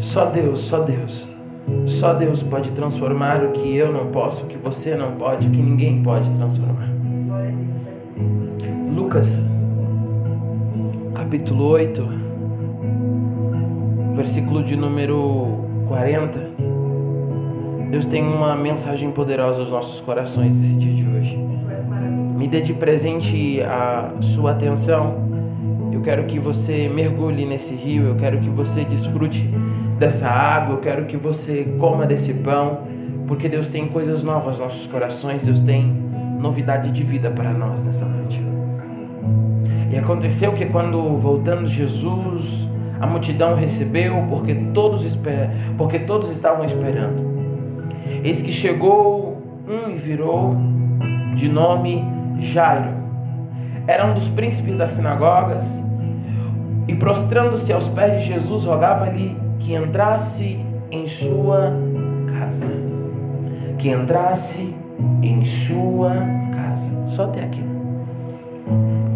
Só Deus, só Deus. Só Deus pode transformar o que eu não posso, o que você não pode, o que ninguém pode transformar. Lucas, capítulo 8, versículo de número 40. Deus tem uma mensagem poderosa aos nossos corações nesse dia de hoje. Me dê de presente a sua atenção. Eu quero que você mergulhe nesse rio, eu quero que você desfrute dessa água, eu quero que você coma desse pão, porque Deus tem coisas novas nos nossos corações, Deus tem novidade de vida para nós nessa noite. E aconteceu que quando voltando Jesus, a multidão recebeu, porque todos, porque todos estavam esperando. Eis que chegou um e virou de nome Jairo. Era um dos príncipes das sinagogas e prostrando-se aos pés de Jesus, rogava-lhe que entrasse em sua casa. Que entrasse em sua casa. Só até aqui.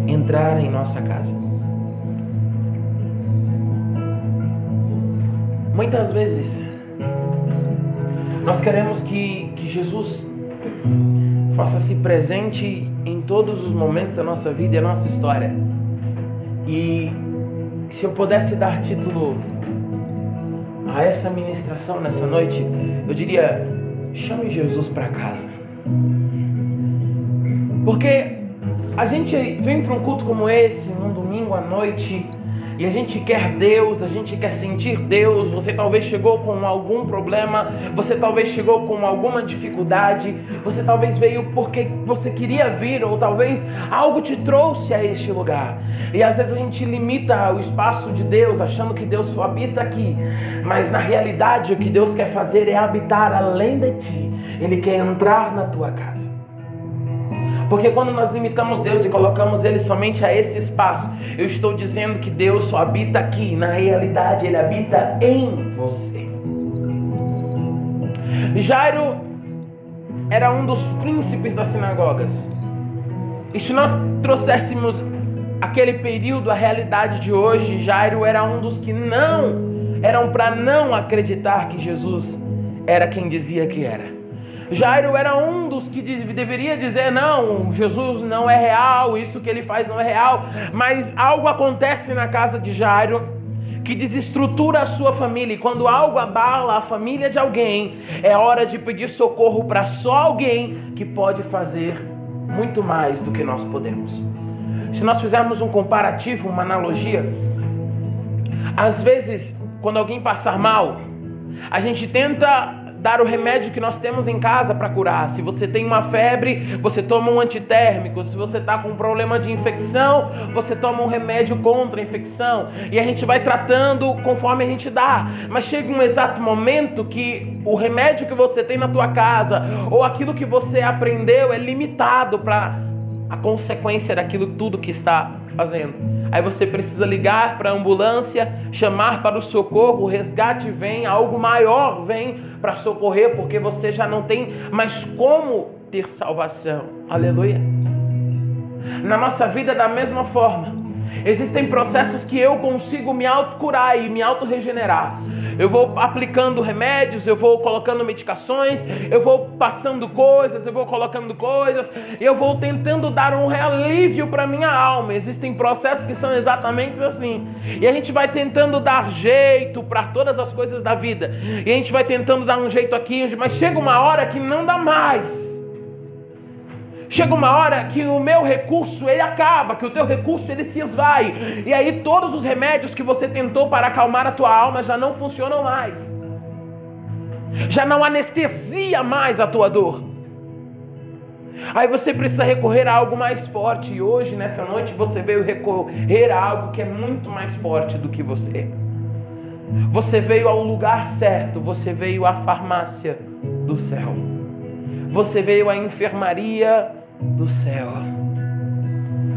Entrar em nossa casa. Muitas vezes nós queremos que, que Jesus faça-se presente em todos os momentos da nossa vida e da nossa história. E se eu pudesse dar título a essa ministração nessa noite, eu diria: chame Jesus para casa. Porque a gente vem para um culto como esse, num domingo à noite, e a gente quer Deus, a gente quer sentir Deus. Você talvez chegou com algum problema, você talvez chegou com alguma dificuldade, você talvez veio porque você queria vir, ou talvez algo te trouxe a este lugar. E às vezes a gente limita o espaço de Deus, achando que Deus só habita aqui, mas na realidade o que Deus quer fazer é habitar além de ti, Ele quer entrar na tua casa. Porque quando nós limitamos Deus e colocamos Ele somente a esse espaço, eu estou dizendo que Deus só habita aqui. Na realidade, Ele habita em você. Jairo era um dos príncipes das sinagogas. E se nós trouxéssemos aquele período à realidade de hoje, Jairo era um dos que não eram para não acreditar que Jesus era quem dizia que era. Jairo era um dos que deveria dizer: não, Jesus não é real, isso que ele faz não é real. Mas algo acontece na casa de Jairo que desestrutura a sua família. E quando algo abala a família de alguém, é hora de pedir socorro para só alguém que pode fazer muito mais do que nós podemos. Se nós fizermos um comparativo, uma analogia, às vezes, quando alguém passar mal, a gente tenta dar o remédio que nós temos em casa para curar. Se você tem uma febre, você toma um antitérmico. Se você está com um problema de infecção, você toma um remédio contra a infecção. E a gente vai tratando conforme a gente dá. Mas chega um exato momento que o remédio que você tem na tua casa ou aquilo que você aprendeu é limitado para a consequência daquilo tudo que está fazendo. Aí você precisa ligar para a ambulância, chamar para o socorro, o resgate vem, algo maior vem para socorrer, porque você já não tem mais como ter salvação. Aleluia. Na nossa vida, da mesma forma, existem processos que eu consigo me autocurar e me auto-regenerar eu vou aplicando remédios, eu vou colocando medicações, eu vou passando coisas, eu vou colocando coisas, eu vou tentando dar um alívio para minha alma. Existem processos que são exatamente assim. E a gente vai tentando dar jeito para todas as coisas da vida. E a gente vai tentando dar um jeito aqui, mas chega uma hora que não dá mais. Chega uma hora que o meu recurso ele acaba, que o teu recurso ele se esvai. E aí todos os remédios que você tentou para acalmar a tua alma já não funcionam mais. Já não anestesia mais a tua dor. Aí você precisa recorrer a algo mais forte. E hoje, nessa noite, você veio recorrer a algo que é muito mais forte do que você. Você veio ao lugar certo, você veio à farmácia do céu. Você veio à enfermaria do céu.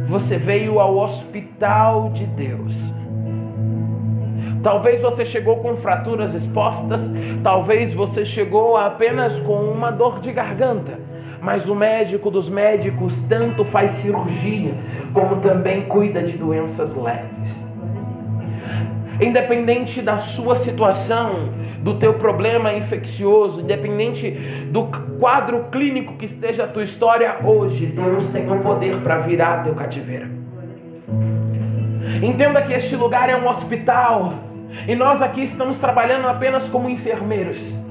Você veio ao hospital de Deus. Talvez você chegou com fraturas expostas, talvez você chegou apenas com uma dor de garganta, Mas o médico dos médicos tanto faz cirurgia, como também cuida de doenças leves. Independente da sua situação, do teu problema infeccioso, independente do quadro clínico que esteja a tua história hoje, Deus tem o poder para virar teu cativeiro. Entenda que este lugar é um hospital e nós aqui estamos trabalhando apenas como enfermeiros.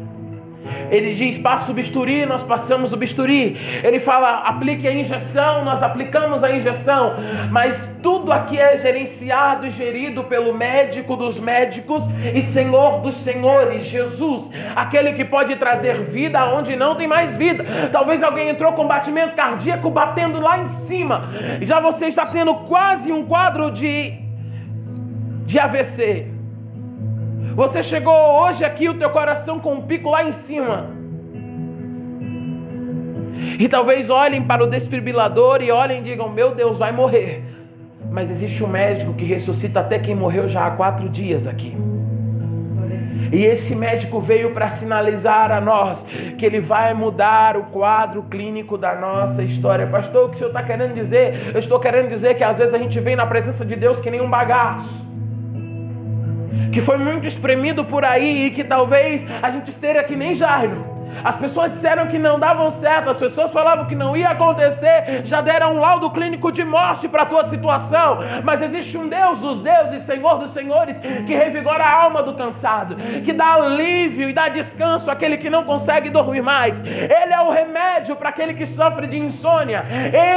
Ele diz: passa o bisturi, nós passamos o bisturi. Ele fala: aplique a injeção, nós aplicamos a injeção. Mas tudo aqui é gerenciado e gerido pelo médico dos médicos e Senhor dos senhores, Jesus, aquele que pode trazer vida onde não tem mais vida. Talvez alguém entrou com batimento cardíaco batendo lá em cima, já você está tendo quase um quadro de, de AVC. Você chegou hoje aqui, o teu coração com um pico lá em cima. E talvez olhem para o desfibrilador e olhem e digam: Meu Deus, vai morrer. Mas existe um médico que ressuscita até quem morreu já há quatro dias aqui. E esse médico veio para sinalizar a nós que ele vai mudar o quadro clínico da nossa história. Pastor, o que o senhor está querendo dizer? Eu estou querendo dizer que às vezes a gente vem na presença de Deus que nem um bagaço que foi muito espremido por aí e que talvez a gente esteja que nem Jairo as pessoas disseram que não davam certo, as pessoas falavam que não ia acontecer, já deram um laudo clínico de morte para a tua situação. Mas existe um Deus dos deuses, Senhor dos senhores, que revigora a alma do cansado, que dá alívio e dá descanso àquele que não consegue dormir mais. Ele é o remédio para aquele que sofre de insônia.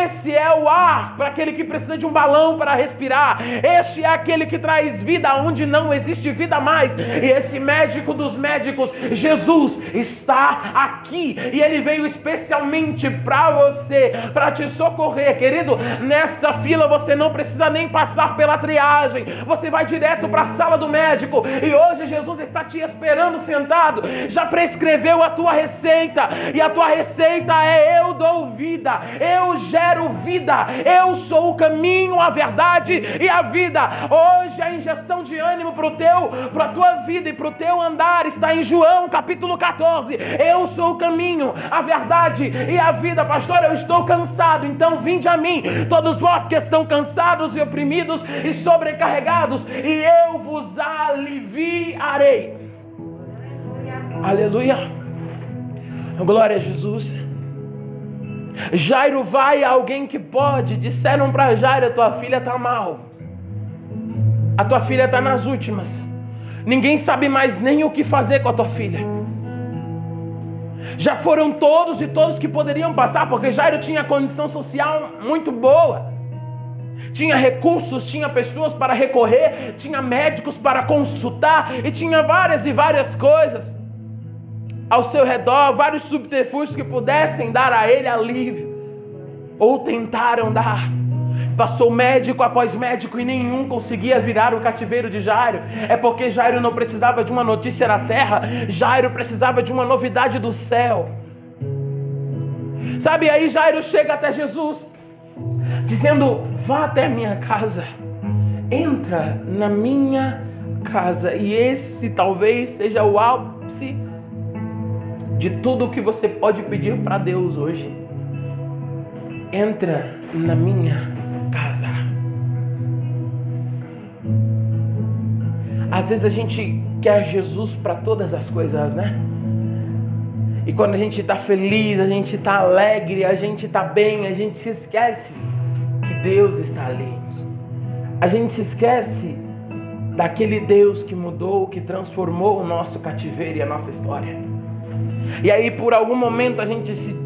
Esse é o ar para aquele que precisa de um balão para respirar. Este é aquele que traz vida onde não existe vida mais. E esse médico dos médicos, Jesus, está aqui e ele veio especialmente para você, para te socorrer, querido. Nessa fila você não precisa nem passar pela triagem, você vai direto para a sala do médico e hoje Jesus está te esperando sentado, já prescreveu a tua receita e a tua receita é: eu dou vida, eu gero vida, eu sou o caminho, a verdade e a vida. Hoje a injeção de ânimo para o teu, para a tua vida e para o teu andar está em João capítulo 14. Eu eu sou o caminho, a verdade e a vida. Pastor, eu estou cansado, então vinde a mim, todos vós que estão cansados e oprimidos e sobrecarregados, e eu vos aliviarei. Aleluia. Glória a Jesus. Jairo vai a alguém que pode. Disseram para Jairo: a tua filha está mal. A tua filha está nas últimas. Ninguém sabe mais nem o que fazer com a tua filha. Já foram todos e todos que poderiam passar, porque Jairo tinha condição social muito boa. Tinha recursos, tinha pessoas para recorrer, tinha médicos para consultar e tinha várias e várias coisas ao seu redor, vários subterfúgios que pudessem dar a ele alívio ou tentaram dar. Passou médico após médico e nenhum conseguia virar o cativeiro de Jairo. É porque Jairo não precisava de uma notícia na terra, Jairo precisava de uma novidade do céu. Sabe, aí Jairo chega até Jesus, dizendo: Vá até minha casa, entra na minha casa. E esse talvez seja o ápice de tudo o que você pode pedir para Deus hoje. Entra na minha casa. Às vezes a gente quer Jesus para todas as coisas, né? E quando a gente está feliz, a gente está alegre, a gente está bem, a gente se esquece que Deus está ali. A gente se esquece daquele Deus que mudou, que transformou o nosso cativeiro e a nossa história. E aí, por algum momento, a gente se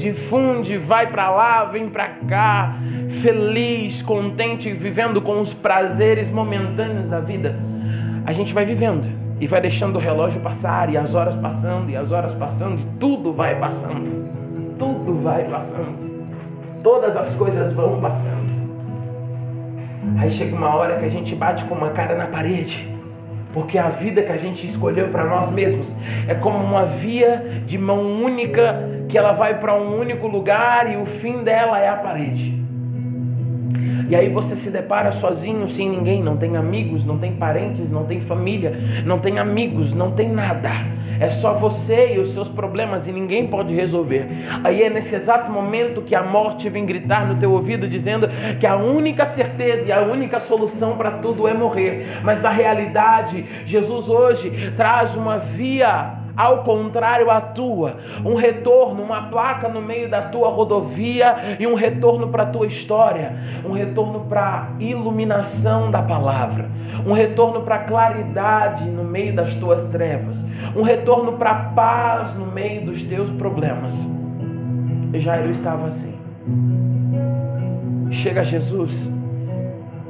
difunde, vai para lá, vem para cá, feliz, contente, vivendo com os prazeres momentâneos da vida. A gente vai vivendo e vai deixando o relógio passar, e as horas passando, e as horas passando, e tudo vai passando. Tudo vai passando. Todas as coisas vão passando. Aí chega uma hora que a gente bate com uma cara na parede porque a vida que a gente escolheu para nós mesmos é como uma via de mão única que ela vai para um único lugar e o fim dela é a parede. E aí você se depara sozinho, sem ninguém, não tem amigos, não tem parentes, não tem família, não tem amigos, não tem nada. É só você e os seus problemas e ninguém pode resolver. Aí é nesse exato momento que a morte vem gritar no teu ouvido dizendo que a única certeza e a única solução para tudo é morrer. Mas na realidade, Jesus hoje traz uma via ao contrário à tua, um retorno, uma placa no meio da tua rodovia e um retorno para a tua história, um retorno para a iluminação da palavra, um retorno para a claridade no meio das tuas trevas, um retorno para a paz no meio dos teus problemas. Jairo estava assim. Chega Jesus,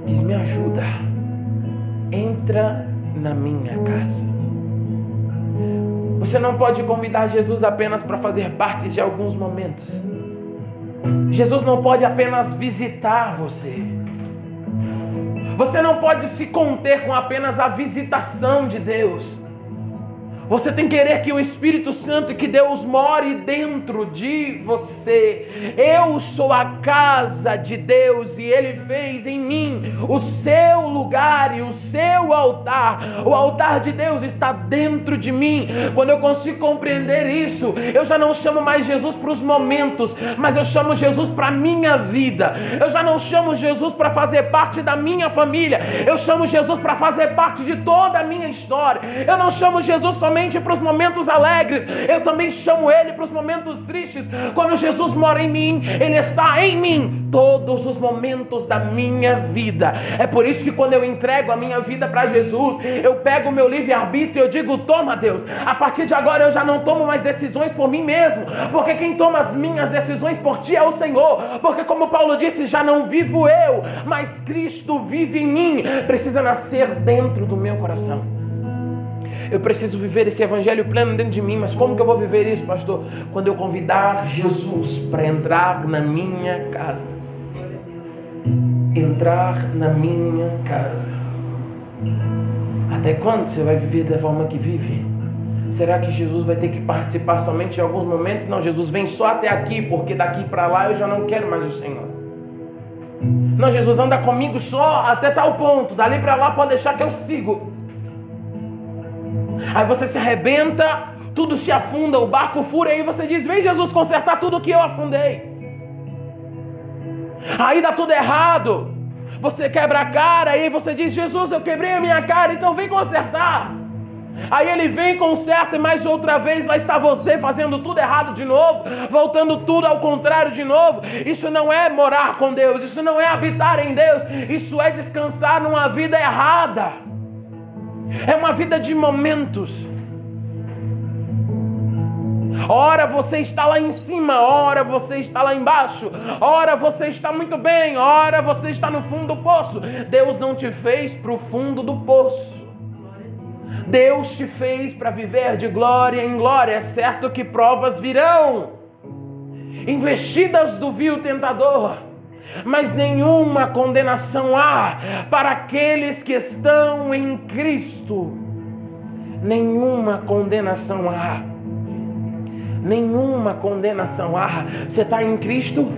diz: Me ajuda, entra na minha casa. Você não pode convidar Jesus apenas para fazer parte de alguns momentos. Jesus não pode apenas visitar você. Você não pode se conter com apenas a visitação de Deus. Você tem que querer que o Espírito Santo, que Deus more dentro de você. Eu sou a casa de Deus e Ele fez em mim o seu lugar e o seu altar. O altar de Deus está dentro de mim. Quando eu consigo compreender isso, eu já não chamo mais Jesus para os momentos, mas eu chamo Jesus para a minha vida. Eu já não chamo Jesus para fazer parte da minha família. Eu chamo Jesus para fazer parte de toda a minha história. Eu não chamo Jesus somente somente para os momentos alegres, eu também chamo Ele para os momentos tristes. Quando Jesus mora em mim, Ele está em mim todos os momentos da minha vida. É por isso que quando eu entrego a minha vida para Jesus, eu pego o meu livre-arbítrio e eu digo: Toma, Deus, a partir de agora eu já não tomo mais decisões por mim mesmo, porque quem toma as minhas decisões por ti é o Senhor. Porque, como Paulo disse, já não vivo eu, mas Cristo vive em mim. Precisa nascer dentro do meu coração. Eu preciso viver esse evangelho pleno dentro de mim, mas como que eu vou viver isso, pastor? Quando eu convidar Jesus para entrar na minha casa. Entrar na minha casa. Até quando você vai viver da forma que vive? Será que Jesus vai ter que participar somente em alguns momentos? Não, Jesus vem só até aqui, porque daqui para lá eu já não quero mais o Senhor. Não, Jesus anda comigo só até tal ponto, dali para lá pode deixar que eu sigo. Aí você se arrebenta, tudo se afunda, o barco fura, e aí você diz: Vem Jesus consertar tudo que eu afundei. Aí dá tudo errado. Você quebra a cara, aí você diz: Jesus, eu quebrei a minha cara, então vem consertar. Aí ele vem, conserta, e mais outra vez lá está você fazendo tudo errado de novo, voltando tudo ao contrário de novo. Isso não é morar com Deus, isso não é habitar em Deus, isso é descansar numa vida errada. É uma vida de momentos. Ora você está lá em cima, ora você está lá embaixo, ora você está muito bem, ora você está no fundo do poço. Deus não te fez para o fundo do poço. Deus te fez para viver de glória em glória. É certo que provas virão, investidas do vil tentador mas nenhuma condenação há para aqueles que estão em Cristo. Nenhuma condenação há. Nenhuma condenação há. Você está em Cristo?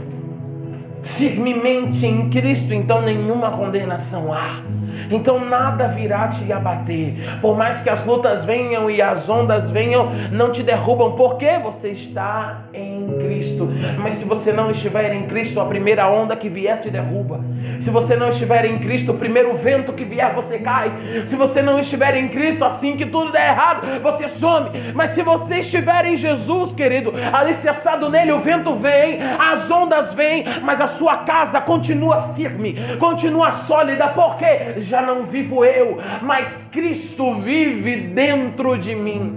Firmemente em Cristo, então nenhuma condenação há. Então nada virá te abater. Por mais que as lutas venham e as ondas venham, não te derrubam, porque você está em Cristo. Mas se você não estiver em Cristo, a primeira onda que vier te derruba. Se você não estiver em Cristo, o primeiro vento que vier você cai. Se você não estiver em Cristo, assim que tudo der errado, você some. Mas se você estiver em Jesus, querido, alicerçado nele, o vento vem, as ondas vêm, mas a sua casa continua firme, continua sólida, porque já não vivo eu, mas Cristo vive dentro de mim.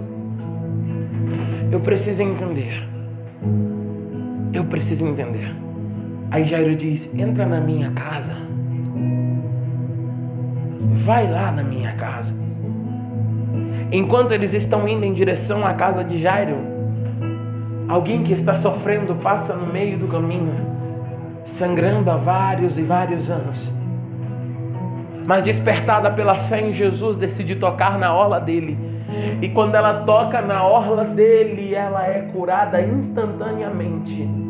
Eu preciso entender. Eu preciso entender. Aí Jairo diz: entra na minha casa. Vai lá na minha casa. Enquanto eles estão indo em direção à casa de Jairo, alguém que está sofrendo passa no meio do caminho, sangrando há vários e vários anos mas despertada pela fé em Jesus, decide tocar na orla dele. E quando ela toca na orla dele, ela é curada instantaneamente.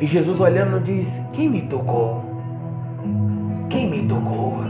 E Jesus olhando diz: Quem me tocou? Quem me tocou?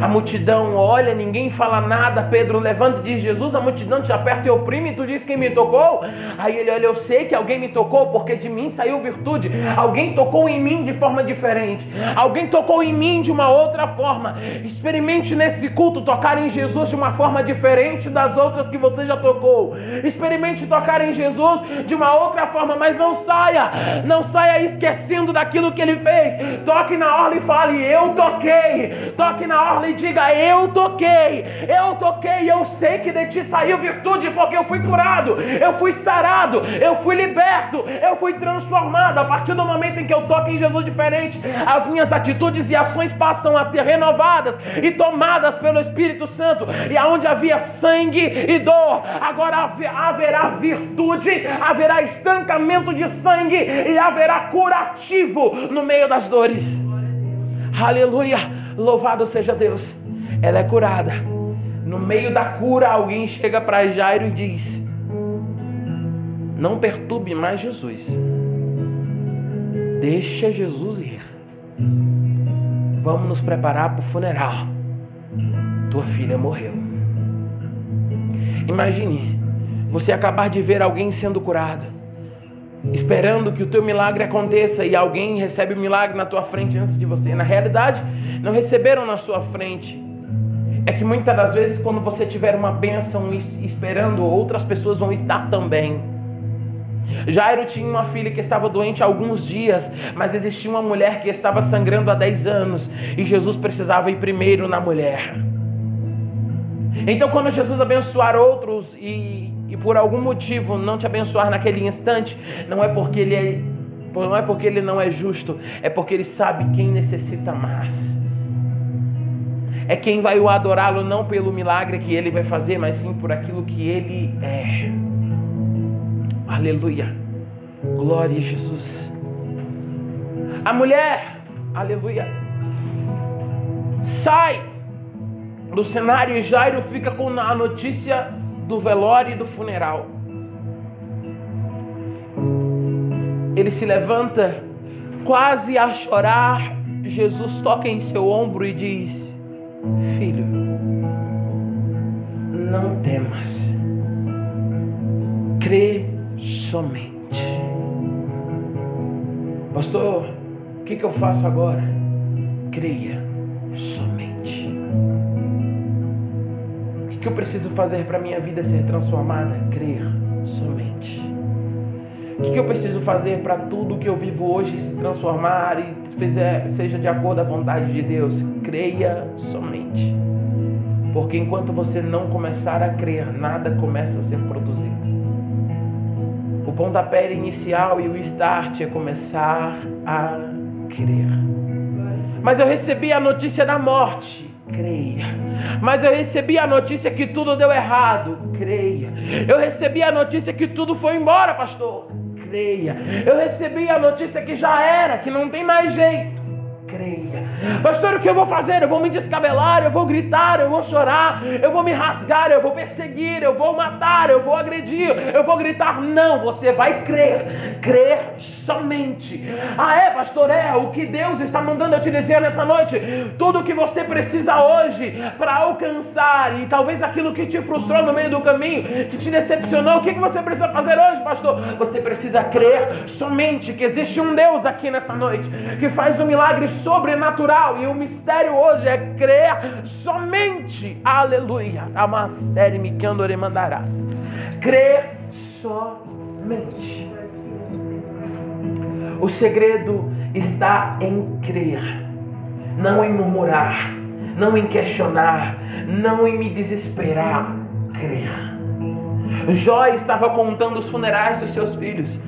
A multidão olha, ninguém fala nada. Pedro levanta e diz: Jesus, a multidão te aperta e oprime, e tu diz quem me tocou? Aí ele olha: Eu sei que alguém me tocou, porque de mim saiu virtude. Alguém tocou em mim de forma diferente. Alguém tocou em mim de uma outra forma. Experimente nesse culto tocar em Jesus de uma forma diferente das outras que você já tocou. Experimente tocar em Jesus de uma outra forma, mas não saia, não saia esquecendo daquilo que ele fez. Toque na orla e fale: Eu toquei. Toque na orla e diga: Eu toquei, eu toquei, eu sei que de ti saiu virtude, porque eu fui curado, eu fui sarado, eu fui liberto, eu fui transformado. A partir do momento em que eu toco em Jesus diferente, as minhas atitudes e ações passam a ser renovadas e tomadas pelo Espírito Santo. E aonde havia sangue e dor, agora haverá virtude, haverá estancamento de sangue e haverá curativo no meio das dores. Aleluia. Louvado seja Deus. Ela é curada. No meio da cura, alguém chega para Jairo e diz: Não perturbe mais Jesus. Deixa Jesus ir. Vamos nos preparar para o funeral. Tua filha morreu. Imagine você acabar de ver alguém sendo curado esperando que o teu milagre aconteça e alguém recebe o milagre na tua frente antes de você. Na realidade, não receberam na sua frente. É que muitas das vezes, quando você tiver uma bênção esperando, outras pessoas vão estar também. Jairo tinha uma filha que estava doente há alguns dias, mas existia uma mulher que estava sangrando há 10 anos e Jesus precisava ir primeiro na mulher. Então, quando Jesus abençoar outros e e por algum motivo não te abençoar naquele instante, não é porque ele é, não é porque ele não é justo, é porque ele sabe quem necessita mais. É quem vai o adorá-lo não pelo milagre que ele vai fazer, mas sim por aquilo que ele é. Aleluia. Glória a Jesus. A mulher, aleluia, sai do cenário e Jairo fica com a notícia do velório e do funeral. Ele se levanta, quase a chorar. Jesus toca em seu ombro e diz: Filho, não temas, crê somente. Pastor, o que, que eu faço agora? Creia somente que eu preciso fazer para minha vida ser transformada? Crer somente. O que eu preciso fazer para tudo que eu vivo hoje se transformar e fizer, seja de acordo à vontade de Deus? Creia somente. Porque enquanto você não começar a crer, nada começa a ser produzido. O pontapé inicial e o start é começar a crer. Mas eu recebi a notícia da morte creia. Mas eu recebi a notícia que tudo deu errado, creia. Eu recebi a notícia que tudo foi embora, pastor, creia. Eu recebi a notícia que já era, que não tem mais jeito creia. Pastor, o que eu vou fazer? Eu vou me descabelar, eu vou gritar, eu vou chorar, eu vou me rasgar, eu vou perseguir, eu vou matar, eu vou agredir, eu vou gritar. Não, você vai crer, crer somente. Ah, é, pastor, é o que Deus está mandando eu te dizer nessa noite. Tudo o que você precisa hoje para alcançar e talvez aquilo que te frustrou no meio do caminho, que te decepcionou, o que você precisa fazer hoje, pastor? Você precisa crer somente que existe um Deus aqui nessa noite que faz um milagre sobrenatural. E o mistério hoje é crer somente. Aleluia. Amassere me candore mandarás. Crer somente. O segredo está em crer, não em murmurar, não em questionar, não em me desesperar. Crer. Jó estava contando os funerais dos seus filhos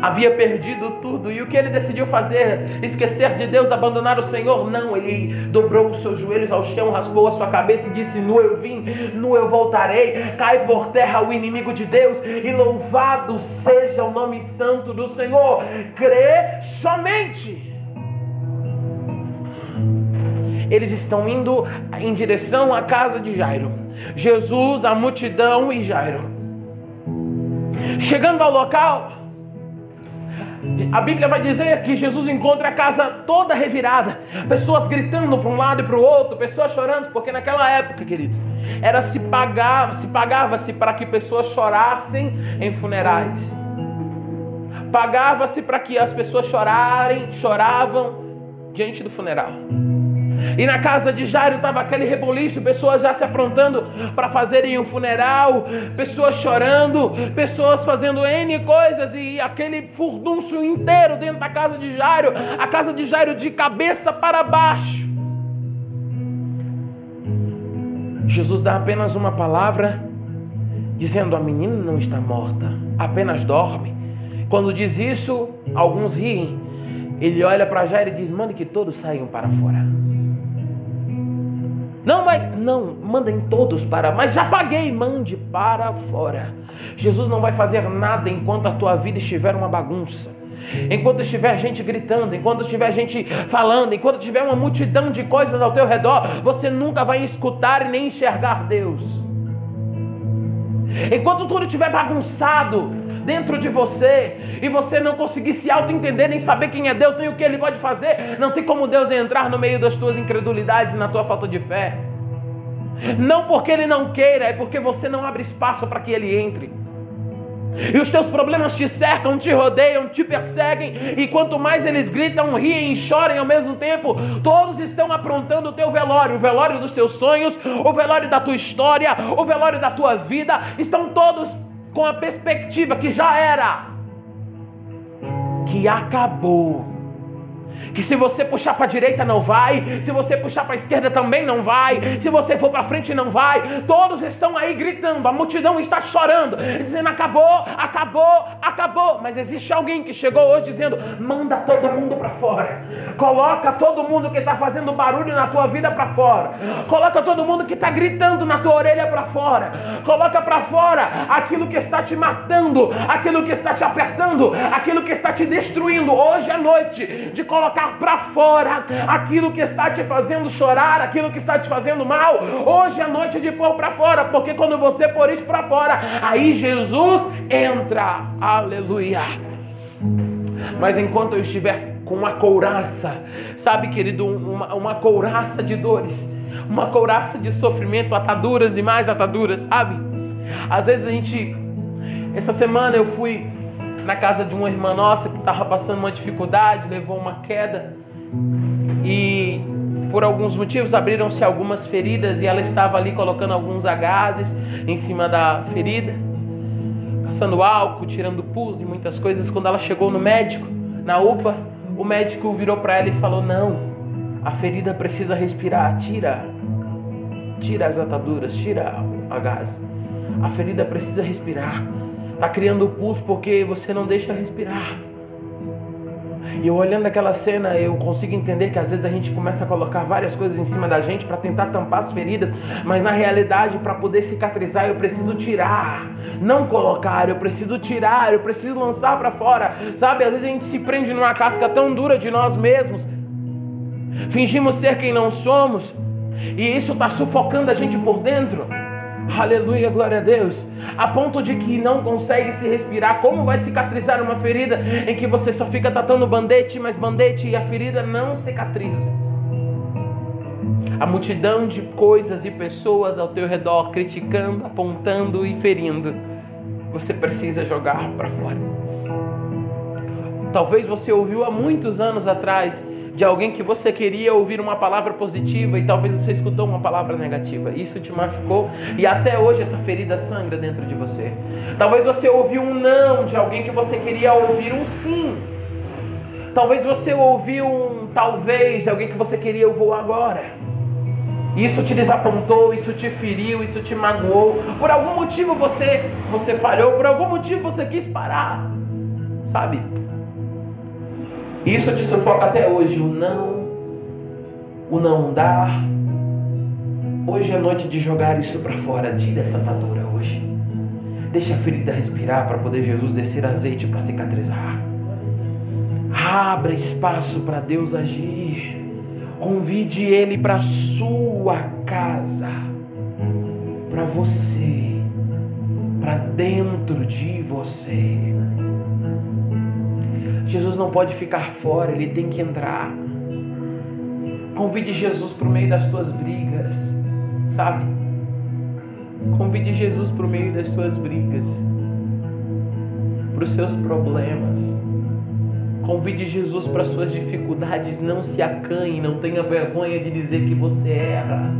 havia perdido tudo. E o que ele decidiu fazer? Esquecer de Deus, abandonar o Senhor? Não, ele dobrou os seus joelhos ao chão, raspou a sua cabeça e disse: Nu eu vim, nu eu voltarei. Cai por terra o inimigo de Deus e louvado seja o nome santo do Senhor. Crê somente. Eles estão indo em direção à casa de Jairo. Jesus, a multidão e Jairo. Chegando ao local, A Bíblia vai dizer que Jesus encontra a casa toda revirada, pessoas gritando para um lado e para o outro, pessoas chorando, porque naquela época, queridos, era se pagava, se pagava-se para que pessoas chorassem em funerais. Pagava-se para que as pessoas chorarem, choravam diante do funeral. E na casa de Jairo estava aquele reboliço, pessoas já se aprontando para fazerem um funeral, pessoas chorando, pessoas fazendo N coisas e aquele furdunço inteiro dentro da casa de Jairo, a casa de Jairo de cabeça para baixo. Jesus dá apenas uma palavra, dizendo: A menina não está morta, apenas dorme. Quando diz isso, alguns riem. Ele olha para Jairo e diz: Mande que todos saiam para fora. Não, mas não, mandem todos para, mas já paguei, mande para fora. Jesus não vai fazer nada enquanto a tua vida estiver uma bagunça. Enquanto estiver gente gritando, enquanto estiver gente falando, enquanto tiver uma multidão de coisas ao teu redor, você nunca vai escutar e nem enxergar Deus. Enquanto tudo estiver bagunçado, dentro de você e você não conseguir se auto-entender, nem saber quem é Deus, nem o que Ele pode fazer, não tem como Deus entrar no meio das tuas incredulidades e na tua falta de fé. Não porque Ele não queira, é porque você não abre espaço para que Ele entre. E os teus problemas te cercam, te rodeiam, te perseguem, e quanto mais eles gritam, riem e chorem ao mesmo tempo, todos estão aprontando o teu velório, o velório dos teus sonhos, o velório da tua história, o velório da tua vida, estão todos com a perspectiva que já era, que acabou que se você puxar para a direita não vai, se você puxar para a esquerda também não vai, se você for para frente não vai. Todos estão aí gritando, a multidão está chorando, dizendo acabou, acabou, acabou. Mas existe alguém que chegou hoje dizendo: manda todo mundo para fora, coloca todo mundo que está fazendo barulho na tua vida para fora, coloca todo mundo que está gritando na tua orelha para fora, coloca para fora aquilo que está te matando, aquilo que está te apertando, aquilo que está te destruindo. Hoje é noite de colocar colocar para fora aquilo que está te fazendo chorar, aquilo que está te fazendo mal. Hoje é noite de pôr para fora, porque quando você pôr isso para fora, aí Jesus entra. Aleluia. Mas enquanto eu estiver com uma couraça, sabe, querido, uma, uma couraça de dores, uma couraça de sofrimento, ataduras e mais ataduras, sabe? Às vezes a gente. Essa semana eu fui na casa de uma irmã nossa que estava passando uma dificuldade, levou uma queda e por alguns motivos abriram-se algumas feridas e ela estava ali colocando alguns agases em cima da ferida, passando álcool, tirando pus e muitas coisas. Quando ela chegou no médico, na UPA, o médico virou para ela e falou: Não, a ferida precisa respirar, tira, tira as ataduras, tira a gás. A ferida precisa respirar. Está criando pus porque você não deixa respirar. E eu olhando aquela cena, eu consigo entender que às vezes a gente começa a colocar várias coisas em cima da gente para tentar tampar as feridas, mas na realidade, para poder cicatrizar, eu preciso tirar, não colocar, eu preciso tirar, eu preciso lançar para fora. Sabe, às vezes a gente se prende numa casca tão dura de nós mesmos, fingimos ser quem não somos, e isso está sufocando a gente por dentro. Aleluia, glória a Deus. A ponto de que não consegue se respirar. Como vai cicatrizar uma ferida em que você só fica tratando bandete, mas bandete e a ferida não cicatriza? A multidão de coisas e pessoas ao teu redor criticando, apontando e ferindo. Você precisa jogar para fora. Talvez você ouviu há muitos anos atrás de alguém que você queria ouvir uma palavra positiva e talvez você escutou uma palavra negativa. Isso te machucou e até hoje essa ferida sangra dentro de você. Talvez você ouviu um não de alguém que você queria ouvir um sim. Talvez você ouviu um talvez de alguém que você queria eu vou agora. Isso te desapontou, isso te feriu, isso te magoou. Por algum motivo você você falhou, por algum motivo você quis parar. Sabe? Isso te sufoca até hoje, o não, o não dar. Hoje é noite de jogar isso para fora. Tira essa atadura hoje. Deixa a ferida respirar para poder Jesus descer azeite para cicatrizar. Abra espaço para Deus agir. Convide Ele para sua casa, para você, para dentro de você. Jesus não pode ficar fora, ele tem que entrar. Convide Jesus para o meio das tuas brigas, sabe? Convide Jesus para o meio das suas brigas, para os seus problemas. Convide Jesus para as suas dificuldades. Não se acanhe, não tenha vergonha de dizer que você erra.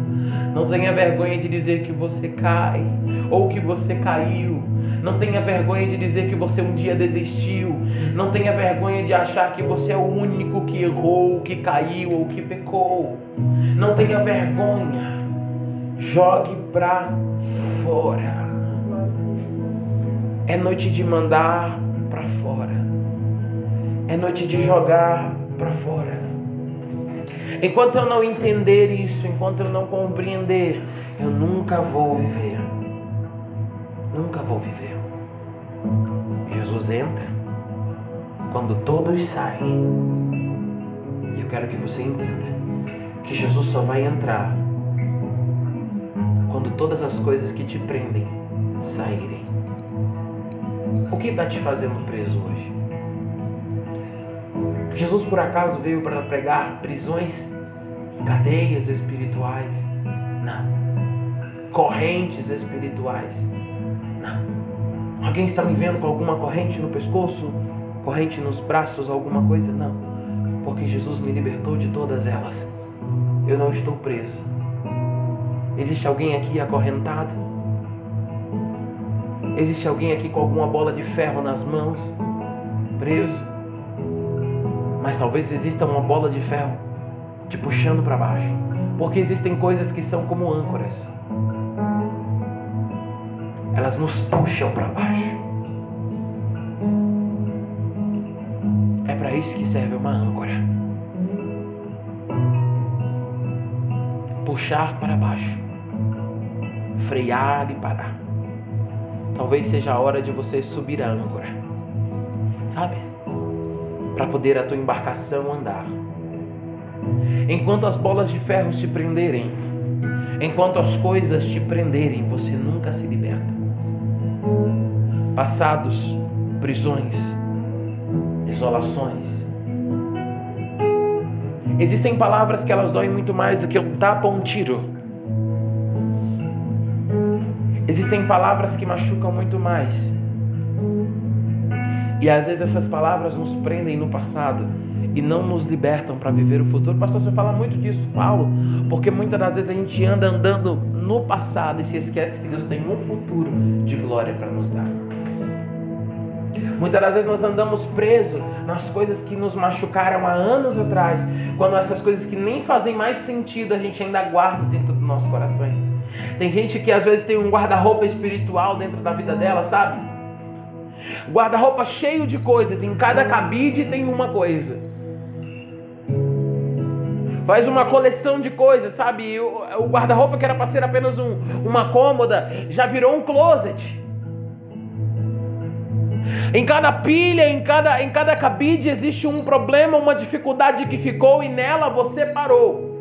Não tenha vergonha de dizer que você cai ou que você caiu. Não tenha vergonha de dizer que você um dia desistiu. Não tenha vergonha de achar que você é o único que errou, que caiu ou que pecou. Não tenha vergonha. Jogue para fora. É noite de mandar para fora. É noite de jogar para fora. Enquanto eu não entender isso, enquanto eu não compreender, eu nunca vou viver. Nunca vou viver. Jesus entra quando todos saem. E eu quero que você entenda que Jesus só vai entrar quando todas as coisas que te prendem saírem. O que está te fazendo preso hoje? Jesus por acaso veio para pregar prisões, cadeias espirituais? Não. Correntes espirituais? Alguém está me vendo com alguma corrente no pescoço? Corrente nos braços, alguma coisa? Não. Porque Jesus me libertou de todas elas. Eu não estou preso. Existe alguém aqui acorrentado? Existe alguém aqui com alguma bola de ferro nas mãos? Preso? mas talvez exista uma bola de ferro te puxando para baixo, porque existem coisas que são como âncoras. Elas nos puxam para baixo. É para isso que serve uma âncora. Puxar para baixo. Frear e parar. Talvez seja a hora de você subir a âncora. Sabe? para poder a tua embarcação andar. Enquanto as bolas de ferro te prenderem, enquanto as coisas te prenderem, você nunca se liberta. Passados, prisões, desolações. Existem palavras que elas doem muito mais do que um tapa ou um tiro. Existem palavras que machucam muito mais e às vezes essas palavras nos prendem no passado e não nos libertam para viver o futuro. Pastor, você fala muito disso, falo, porque muitas das vezes a gente anda andando no passado e se esquece que Deus tem um futuro de glória para nos dar. Muitas das vezes nós andamos presos nas coisas que nos machucaram há anos atrás, quando essas coisas que nem fazem mais sentido a gente ainda guarda dentro do nosso coração. Tem gente que às vezes tem um guarda-roupa espiritual dentro da vida dela, sabe? Guarda-roupa cheio de coisas, em cada cabide tem uma coisa. Faz uma coleção de coisas, sabe? O, guarda-roupa que era para ser apenas um, uma cômoda já virou um closet. Em cada pilha, em cada, em cada cabide existe um problema, uma dificuldade que ficou e nela você parou.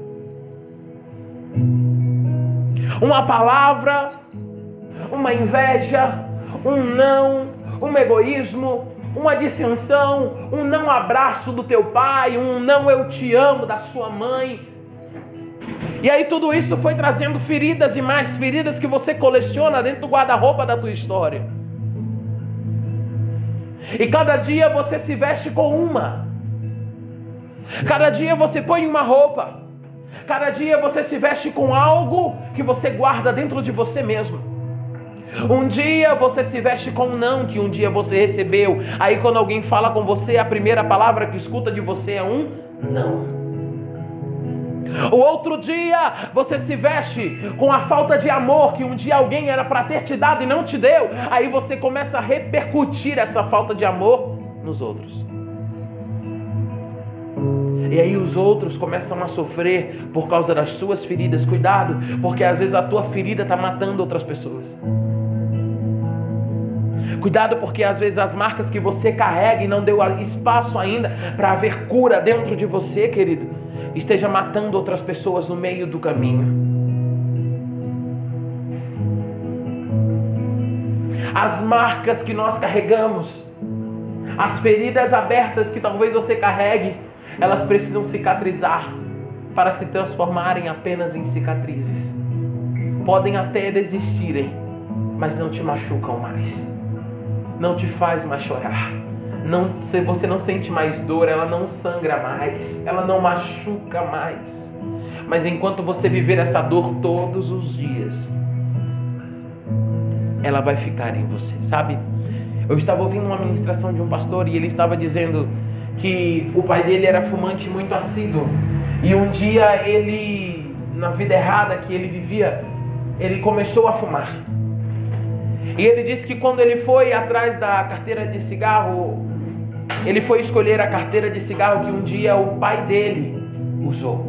Uma palavra, uma inveja, um não, um egoísmo, uma dissensão, um não abraço do teu pai, um não eu te amo da sua mãe. E aí tudo isso foi trazendo feridas e mais feridas que você coleciona dentro do guarda-roupa da tua história. E cada dia você se veste com uma. Cada dia você põe uma roupa. Cada dia você se veste com algo que você guarda dentro de você mesmo. Um dia você se veste com um não que um dia você recebeu. Aí quando alguém fala com você, a primeira palavra que escuta de você é um não. O outro dia você se veste com a falta de amor que um dia alguém era para ter te dado e não te deu. Aí você começa a repercutir essa falta de amor nos outros. E aí os outros começam a sofrer por causa das suas feridas. Cuidado, porque às vezes a tua ferida está matando outras pessoas. Cuidado porque às vezes as marcas que você carrega e não deu espaço ainda para haver cura dentro de você, querido, esteja matando outras pessoas no meio do caminho. As marcas que nós carregamos, As feridas abertas que talvez você carregue, elas precisam cicatrizar para se transformarem apenas em cicatrizes. Podem até desistirem, mas não te machucam mais. Não te faz mais chorar. Não, você não sente mais dor, ela não sangra mais, ela não machuca mais. Mas enquanto você viver essa dor todos os dias, ela vai ficar em você, sabe? Eu estava ouvindo uma ministração de um pastor e ele estava dizendo que o pai dele era fumante muito assíduo e um dia ele, na vida errada que ele vivia, ele começou a fumar. E ele disse que quando ele foi atrás da carteira de cigarro, ele foi escolher a carteira de cigarro que um dia o pai dele usou.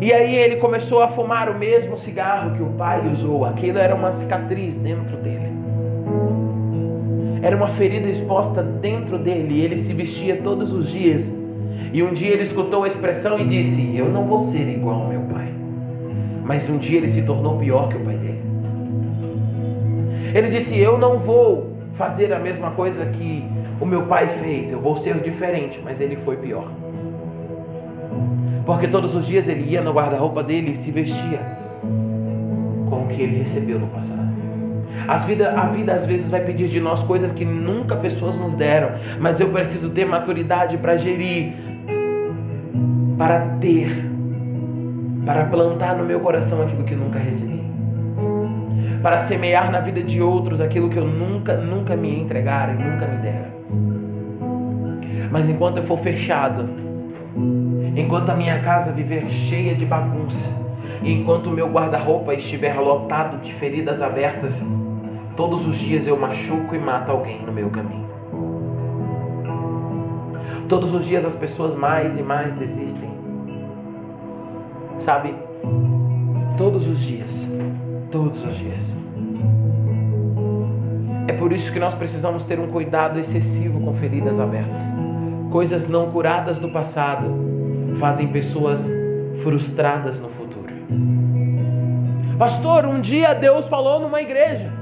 E aí ele começou a fumar o mesmo cigarro que o pai usou. Aquilo era uma cicatriz dentro dele. Era uma ferida exposta dentro dele. Ele se vestia todos os dias. E um dia ele escutou a expressão e disse: Eu não vou ser igual ao meu pai. Mas um dia ele se tornou pior que o pai dele. Ele disse: Eu não vou fazer a mesma coisa que o meu pai fez. Eu vou ser diferente. Mas ele foi pior. Porque todos os dias ele ia no guarda-roupa dele e se vestia com o que ele recebeu no passado. As vida, a vida às vezes vai pedir de nós coisas que nunca pessoas nos deram, mas eu preciso ter maturidade para gerir, para ter, para plantar no meu coração aquilo que nunca recebi, para semear na vida de outros aquilo que eu nunca, nunca me entregaram e nunca me deram. Mas enquanto eu for fechado, enquanto a minha casa viver cheia de bagunça, enquanto o meu guarda-roupa estiver lotado de feridas abertas, todos os dias eu machuco e mato alguém no meu caminho. Todos os dias as pessoas mais e mais desistem. Sabe? Todos os dias. Todos os dias. É por isso que nós precisamos ter um cuidado excessivo com feridas abertas. Coisas não curadas do passado fazem pessoas frustradas no futuro. Pastor, um dia Deus falou numa igreja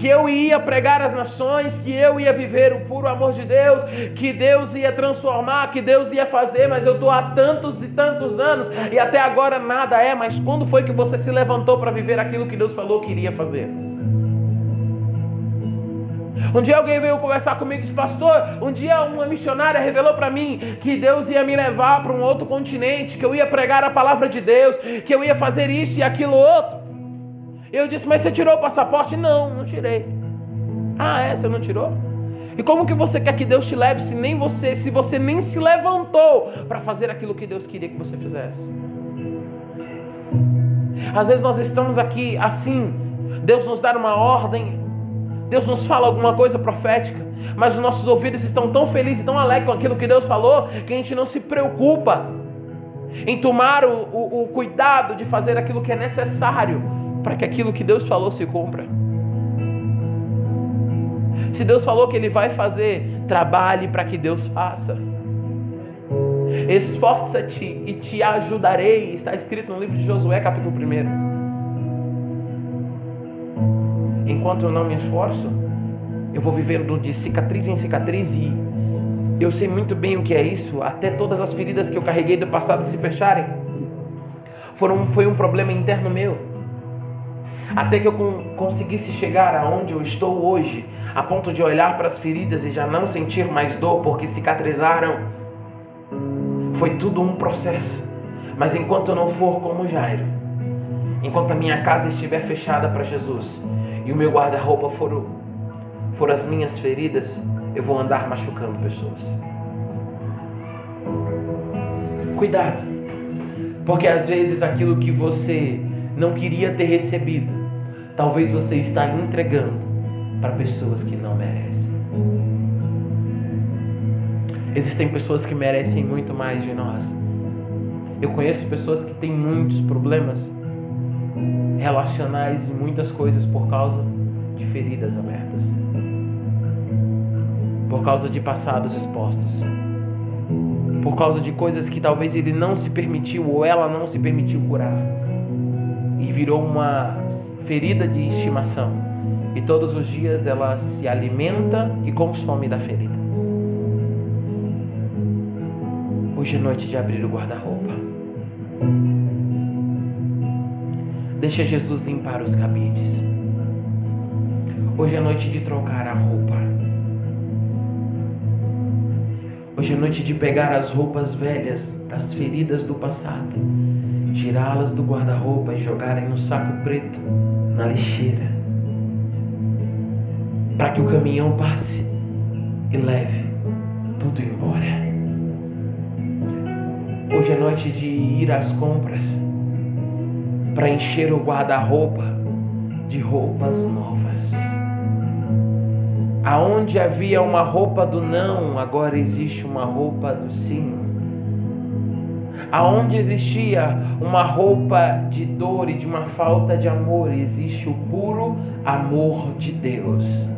que eu ia pregar às nações, que eu ia viver o puro amor de Deus, que Deus ia transformar, que Deus ia fazer, mas eu estou há tantos e tantos anos e até agora nada é. Mas quando foi que você se levantou para viver aquilo que Deus falou que iria fazer? Um dia alguém veio conversar comigo e disse, pastor, um dia uma missionária revelou para mim que Deus ia me levar para um outro continente, que eu ia pregar a palavra de Deus, que eu ia fazer isso e aquilo outro. Eu disse, mas você tirou o passaporte? Não, não tirei. Ah, é? Você não tirou? E como que você quer que Deus te leve se nem você, se você nem se levantou para fazer aquilo que Deus queria que você fizesse? Às vezes nós estamos aqui assim, Deus nos dá uma ordem, Deus nos fala alguma coisa profética, mas os nossos ouvidos estão tão felizes, tão alegres com aquilo que Deus falou, que a gente não se preocupa em tomar o, o, o cuidado de fazer aquilo que é necessário para que aquilo que Deus falou se cumpra. Se Deus falou que Ele vai fazer, trabalhe para que Deus faça. Esforça-te e te ajudarei, está escrito no livro de Josué, capítulo 1. Enquanto eu não me esforço, eu vou vivendo de cicatriz em cicatriz e eu sei muito bem o que é isso, até todas as feridas que eu carreguei do passado se fecharem. Foram, foi um problema interno meu até que eu conseguisse chegar aonde eu estou hoje, a ponto de olhar para as feridas e já não sentir mais dor porque cicatrizaram. Foi tudo um processo. Mas enquanto eu não for como Jairo, enquanto a minha casa estiver fechada para Jesus e o meu guarda-roupa for, for as minhas feridas, eu vou andar machucando pessoas. Cuidado, porque às vezes aquilo que você não queria ter recebido talvez você está entregando para pessoas que não merecem. Existem pessoas que merecem muito mais de nós. Eu conheço pessoas que têm muitos problemas relacionais e muitas coisas por causa de feridas abertas. Por causa de passados expostos. Por causa de coisas que talvez ele não se permitiu ou ela não se permitiu curar. E virou uma ferida de estimação E todos os dias ela se alimenta e consome da ferida. Hoje é noite de abrir o guarda-roupa. Deixa Jesus limpar os cabides. Hoje é noite de trocar a roupa. Hoje é noite de pegar as roupas velhas das feridas do passado, tirá-las do guarda-roupa e jogar em um saco preto na lixeira, para que o caminhão passe e leve tudo embora. Hoje é noite de ir às compras para encher o guarda-roupa de roupas novas. Aonde havia uma roupa do não, agora existe uma roupa do sim. Aonde existia uma roupa de dor e de uma falta de amor, existe o puro amor de Deus.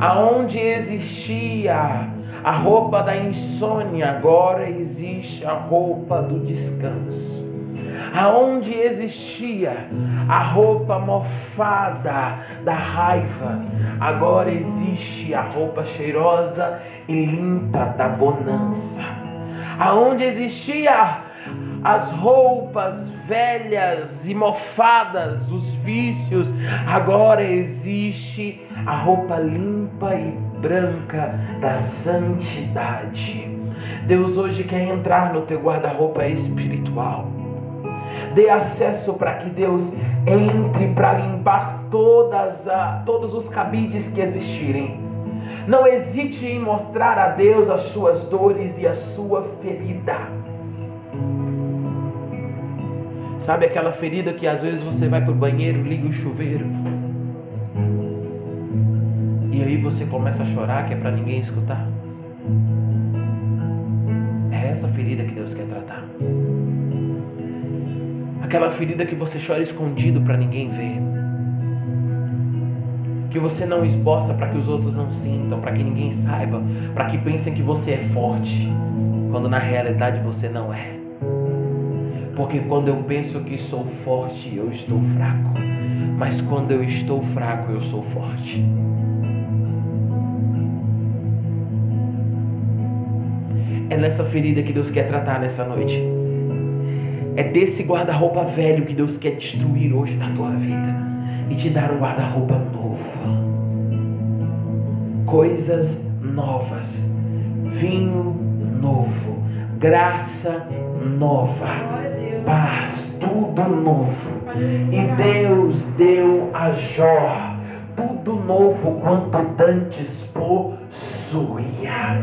Aonde existia a roupa da insônia, agora existe a roupa do descanso aonde existia a roupa mofada da raiva, agora existe a roupa cheirosa e limpa da bonança. Aonde existia as roupas velhas e mofadas dos vícios, agora existe a roupa limpa e branca da santidade. Deus hoje quer entrar no teu guarda-roupa espiritual dê acesso para que Deus entre para limpar todas a, todos os cabides que existirem. Não hesite em mostrar a Deus as suas dores e a sua ferida. Sabe aquela ferida que às vezes você vai para o banheiro, liga o chuveiro e aí você começa a chorar que é para ninguém escutar? É essa ferida que Deus quer tratar. Aquela ferida que você chora escondido para ninguém ver. Que você não esboça para que os outros não sintam, para que ninguém saiba, para que pensem que você é forte, quando na realidade você não é. Porque quando eu penso que sou forte, eu estou fraco. Mas quando eu estou fraco, eu sou forte. É nessa ferida que Deus quer tratar nessa noite. É desse guarda-roupa velho que Deus quer destruir hoje na tua vida e te dar um guarda-roupa novo. Coisas novas, vinho novo, graça nova, paz, tudo novo. E Deus deu a Jó tudo novo quanto dantes possuía.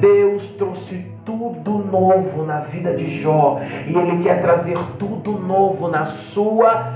Deus trouxe tudo novo na vida de Jó e Ele quer trazer tudo novo na sua vida.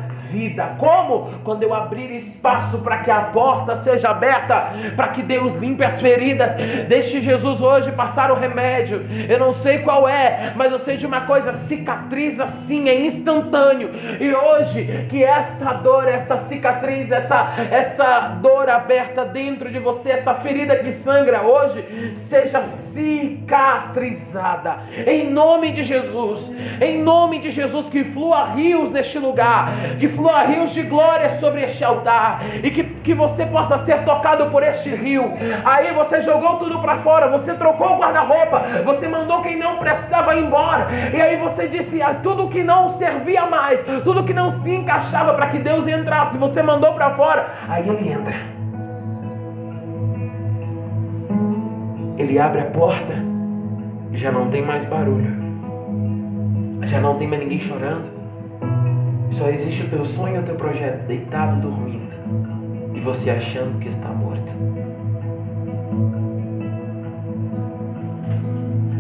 Como? Quando eu abrir espaço para que a porta seja aberta, para que Deus limpe as feridas. Deixe Jesus hoje passar o remédio. Eu não sei qual é, mas eu sei de uma coisa: cicatriz assim é instantâneo. E hoje, que essa dor, essa cicatriz, essa, essa dor aberta dentro de você, essa ferida que sangra hoje, seja cicatrizada. Em nome de Jesus, em nome de Jesus, que flua rios neste lugar, que flua rios de glória sobre este altar e que, que você possa ser tocado por este rio. Aí você jogou tudo para fora, você trocou o guarda-roupa, você mandou quem não prestava embora, e aí você disse ah, tudo que não servia mais, tudo que não se encaixava para que Deus entrasse, você mandou para fora. Aí ele entra. Ele abre a porta e já não tem mais barulho. Já não tem mais ninguém chorando. Só existe o teu sonho o teu projeto deitado dormindo e você achando que está morto.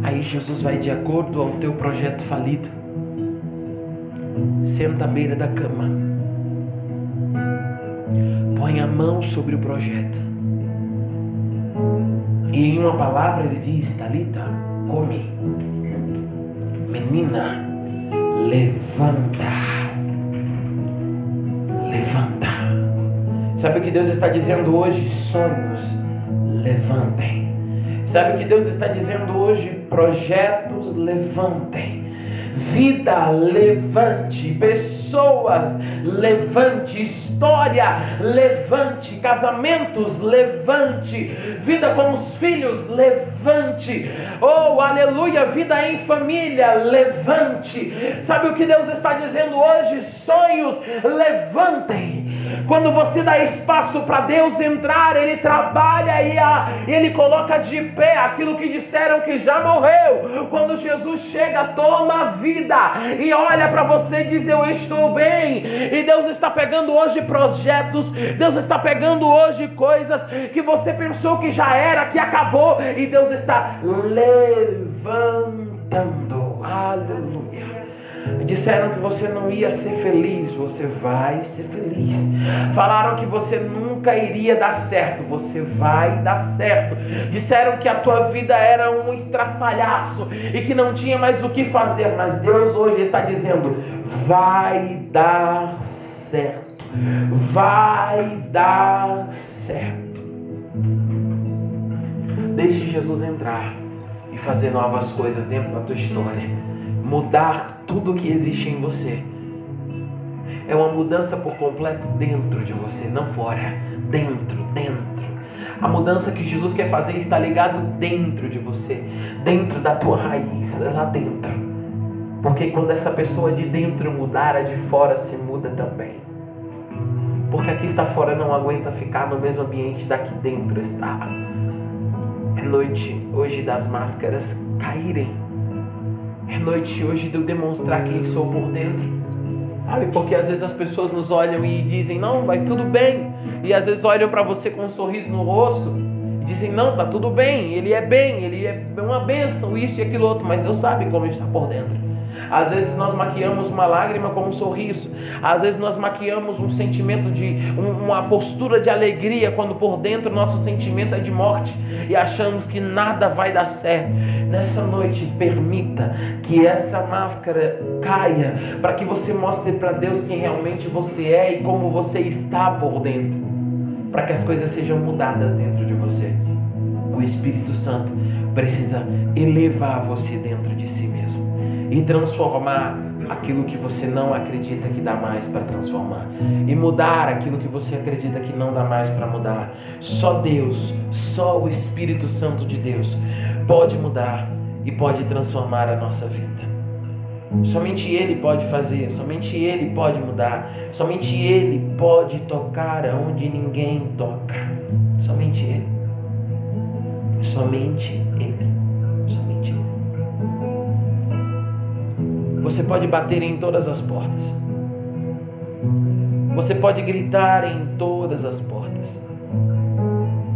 Aí Jesus vai de acordo ao teu projeto falido. Senta à beira da cama. Põe a mão sobre o projeto. E em uma palavra ele diz: Talita, come. Menina, levanta levanta. Sabe o que Deus está dizendo hoje? Sonhos, levantem. Sabe o que Deus está dizendo hoje? Projetos, levantem. Vida levante, pessoas levante, história levante, casamentos levante, vida com os filhos levante. Oh, aleluia, vida em família levante. Sabe o que Deus está dizendo hoje? Sonhos levantem. Quando você dá espaço para Deus entrar, Ele trabalha e a, Ele coloca de pé aquilo que disseram que já morreu. Quando Jesus chega, toma vida e olha para você e diz: Eu estou bem. E Deus está pegando hoje projetos, Deus está pegando hoje coisas que você pensou que já era, que acabou, e Deus está levantando. Aleluia. Disseram que você não ia ser feliz, você vai ser feliz. Falaram que você nunca iria dar certo, você vai dar certo. Disseram que a tua vida era um estraçalhaço e que não tinha mais o que fazer, mas Deus hoje está dizendo: vai dar certo. Vai dar certo. Deixe Jesus entrar e fazer novas coisas dentro da tua história mudar tudo o que existe em você. É uma mudança por completo dentro de você, não fora. Dentro, dentro. A mudança que Jesus quer fazer está ligado dentro de você, dentro da tua raiz, lá dentro. Porque quando essa pessoa de dentro mudar, a de fora se muda também. Porque aqui está fora não aguenta ficar no mesmo ambiente daqui dentro está. É noite hoje das máscaras caírem é noite hoje de eu demonstrar quem sou por dentro. Sabe? Porque às vezes as pessoas nos olham e dizem, não, vai tudo bem. E às vezes olham para você com um sorriso no rosto e dizem, não, tá tudo bem, ele é bem, ele é uma bênção, isso e aquilo outro, mas Deus sabe como está por dentro. Às vezes nós maquiamos uma lágrima com um sorriso. Às vezes nós maquiamos um sentimento de uma postura de alegria quando por dentro nosso sentimento é de morte e achamos que nada vai dar certo. Nessa noite permita que essa máscara caia para que você mostre para Deus quem realmente você é e como você está por dentro, para que as coisas sejam mudadas dentro de você. O Espírito Santo precisa elevar você dentro de si mesmo e transformar aquilo que você não acredita que dá mais para transformar e mudar aquilo que você acredita que não dá mais para mudar. Só Deus, só o Espírito Santo de Deus pode mudar e pode transformar a nossa vida. Somente Ele pode fazer, somente Ele pode mudar, somente Ele pode tocar aonde ninguém toca. Somente Ele. Somente Ele. Você pode bater em todas as portas. Você pode gritar em todas as portas.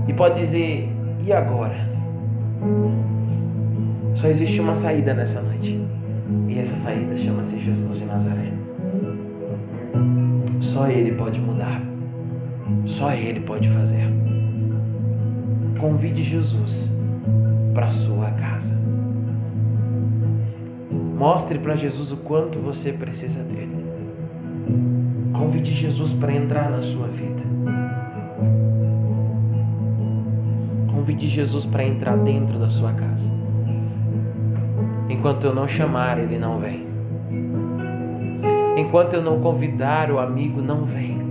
E pode dizer: e agora? Só existe uma saída nessa noite. E essa saída chama-se Jesus de Nazaré. Só Ele pode mudar. Só Ele pode fazer. Convide Jesus para sua casa. Mostre para Jesus o quanto você precisa dele. Convide Jesus para entrar na sua vida. Convide Jesus para entrar dentro da sua casa. Enquanto eu não chamar, ele não vem. Enquanto eu não convidar, o amigo não vem.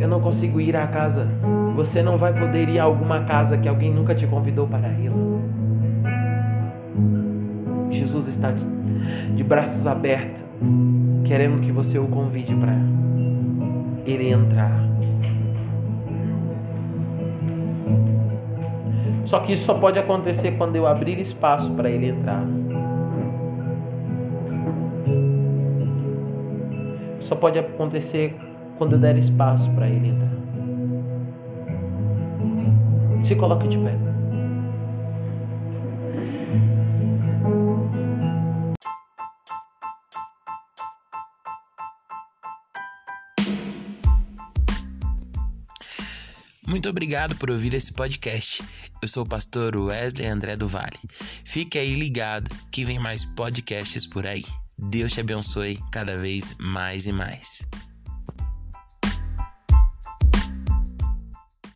Eu não consigo ir à casa. Você não vai poder ir a alguma casa que alguém nunca te convidou para ir. Está de, de braços abertos, querendo que você o convide para ele entrar. Só que isso só pode acontecer quando eu abrir espaço para ele entrar. Só pode acontecer quando eu der espaço para ele entrar. Se coloque de pé. Muito obrigado por ouvir esse podcast. Eu sou o pastor Wesley André do Vale. Fique aí ligado que vem mais podcasts por aí. Deus te abençoe cada vez mais e mais.